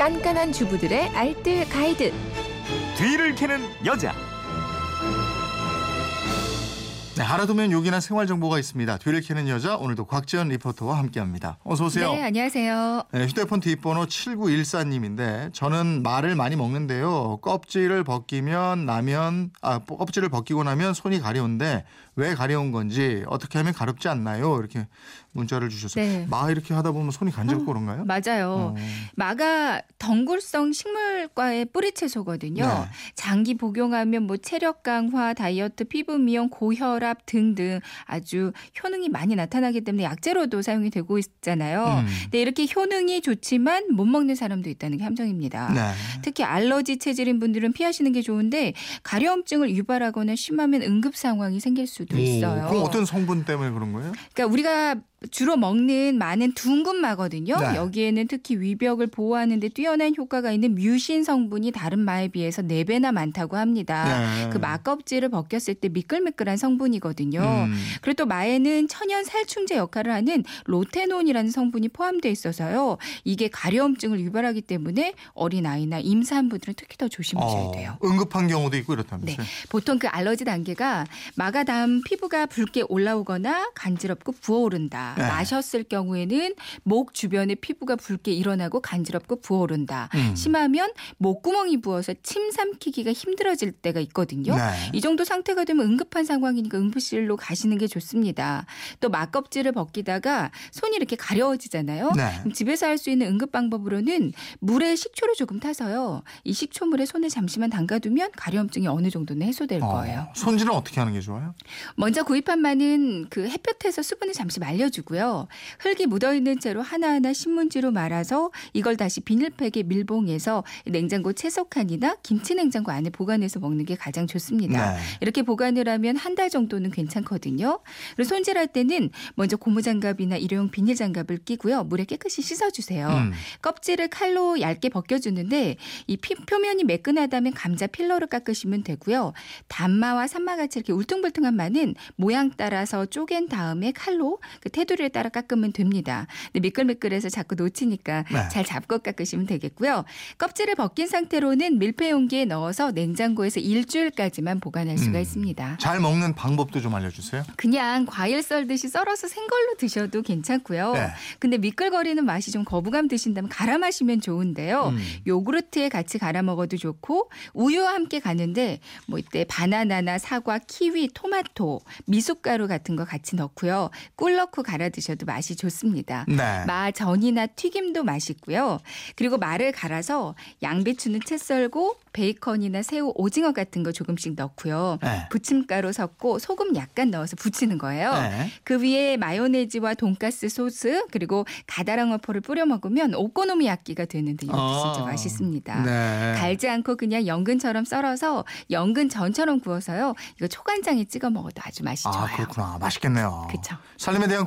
깐깐한 주부들의 알뜰 가이드. 뒤를 캐는 여자. 네, 알아두면 요긴한 생활 정보가 있습니다. 뒤를 캐는 여자 오늘도 곽지연 리포터와 함께합니다. 어서 오세요. 네, 안녕하세요. 네, 휴대폰 뒷번호 7914님인데 저는 말을 많이 먹는데요. 껍질을 벗기면 나면 아 껍질을 벗기고 나면 손이 가려운데 왜 가려운 건지 어떻게 하면 가렵지 않나요? 이렇게 문자를 주셨어요. 네. 마 이렇게 하다 보면 손이 간지럽고 그런가요? 맞아요. 어. 마가 덩굴성 식물과의 뿌리 채소거든요. 네. 장기 복용하면 뭐 체력 강화, 다이어트, 피부 미용, 고혈압 등등 아주 효능이 많이 나타나기 때문에 약재로도 사용이 되고 있잖아요. 음. 근데 이렇게 효능이 좋지만 못 먹는 사람도 있다는 게 함정입니다. 네. 특히 알러지 체질인 분들은 피하시는 게 좋은데 가려움증을 유발하거나 심하면 응급 상황이 생길 수도 있어요. 오, 그럼 어떤 성분 때문에 그런 거예요? 그러니까 우리가 주로 먹는 마는 둥근마거든요. 네. 여기에는 특히 위벽을 보호하는 데 뛰어난 효과가 있는 뮤신 성분이 다른 마에 비해서 4배나 많다고 합니다. 네. 그마 껍질을 벗겼을 때 미끌미끌한 성분이거든요. 음. 그리고 또 마에는 천연 살충제 역할을 하는 로테논이라는 성분이 포함되어 있어서요. 이게 가려움증을 유발하기 때문에 어린아이나 임산부들은 특히 더 조심하셔야 어, 돼요. 응급한 경우도 있고 네. 이렇다면서요. 보통 그 알러지 단계가 마가 닿은 피부가 붉게 올라오거나 간지럽고 부어오른다. 네. 마셨을 경우에는 목 주변에 피부가 붉게 일어나고 간지럽고 부어오른다. 음. 심하면 목구멍이 부어서 침 삼키기가 힘들어질 때가 있거든요. 네. 이 정도 상태가 되면 응급한 상황이니까 응급실로 가시는 게 좋습니다. 또 막껍질을 벗기다가 손이 이렇게 가려워지잖아요. 네. 집에서 할 수 있는 응급 방법으로는 물에 식초를 조금 타서요. 이 식초물에 손을 잠시만 담가두면 가려움증이 어느 정도는 해소될 거예요. 어, 손질은 어떻게 하는 게 좋아요? 먼저 구입한 마는 그 햇볕에서 수분을 잠시 말려주고 요. 흙이 묻어있는 채로 하나하나 신문지로 말아서 이걸 다시 비닐팩에 밀봉해서 냉장고 채소칸이나 김치 냉장고 안에 보관해서 먹는 게 가장 좋습니다. 네. 이렇게 보관을 하면 한 달 정도는 괜찮거든요. 그리고 손질할 때는 먼저 고무장갑이나 일회용 비닐장갑을 끼고요. 물에 깨끗이 씻어주세요. 음. 껍질을 칼로 얇게 벗겨주는데 이 피- 표면이 매끈하다면 감자 필러로 깎으시면 되고요. 단마와 산마같이 이렇게 울퉁불퉁한 마는 모양 따라서 쪼갠 다음에 칼로 그 테두리를 따라 깎으면 됩니다. 근데 미끌미끌해서 자꾸 놓치니까 네. 잘 잡고 깎으시면 되겠고요. 껍질을 벗긴 상태로는 밀폐 용기에 넣어서 냉장고에서 일주일까지만 보관할 수가 음. 있습니다. 잘 먹는 방법도 좀 알려주세요. 그냥 과일 썰듯이 썰어서 생걸로 드셔도 괜찮고요. 네. 근데 미끌거리는 맛이 좀 거부감 드신다면 갈아 마시면 좋은데요. 음. 요구르트에 같이 갈아 먹어도 좋고 우유와 함께 가는데 뭐 이때 바나나나 사과, 키위, 토마토, 미숫가루 같은 거 같이 넣고요. 꿀 넣고 갈아 드셔도 맛이 좋습니다. 네. 마 전이나 튀김도 맛있고요. 그리고 마를 갈아서 양배추는 채 썰고 베이컨이나 새우, 오징어 같은 거 조금씩 넣고요. 네. 부침가루 섞고 소금 약간 넣어서 부치는 거예요. 네. 그 위에 마요네즈와 돈가스 소스 그리고 가다랑어 포를 뿌려 먹으면 오코노미야끼가 되는데 이것도 아. 진짜 맛있습니다. 네. 갈지 않고 그냥 연근처럼 썰어서 연근 전처럼 구워서요. 이거 초간장에 찍어 먹어도 아주 맛이 아 좋아요. 그렇구나. 맛있겠네요. 그쵸. 살림에 대한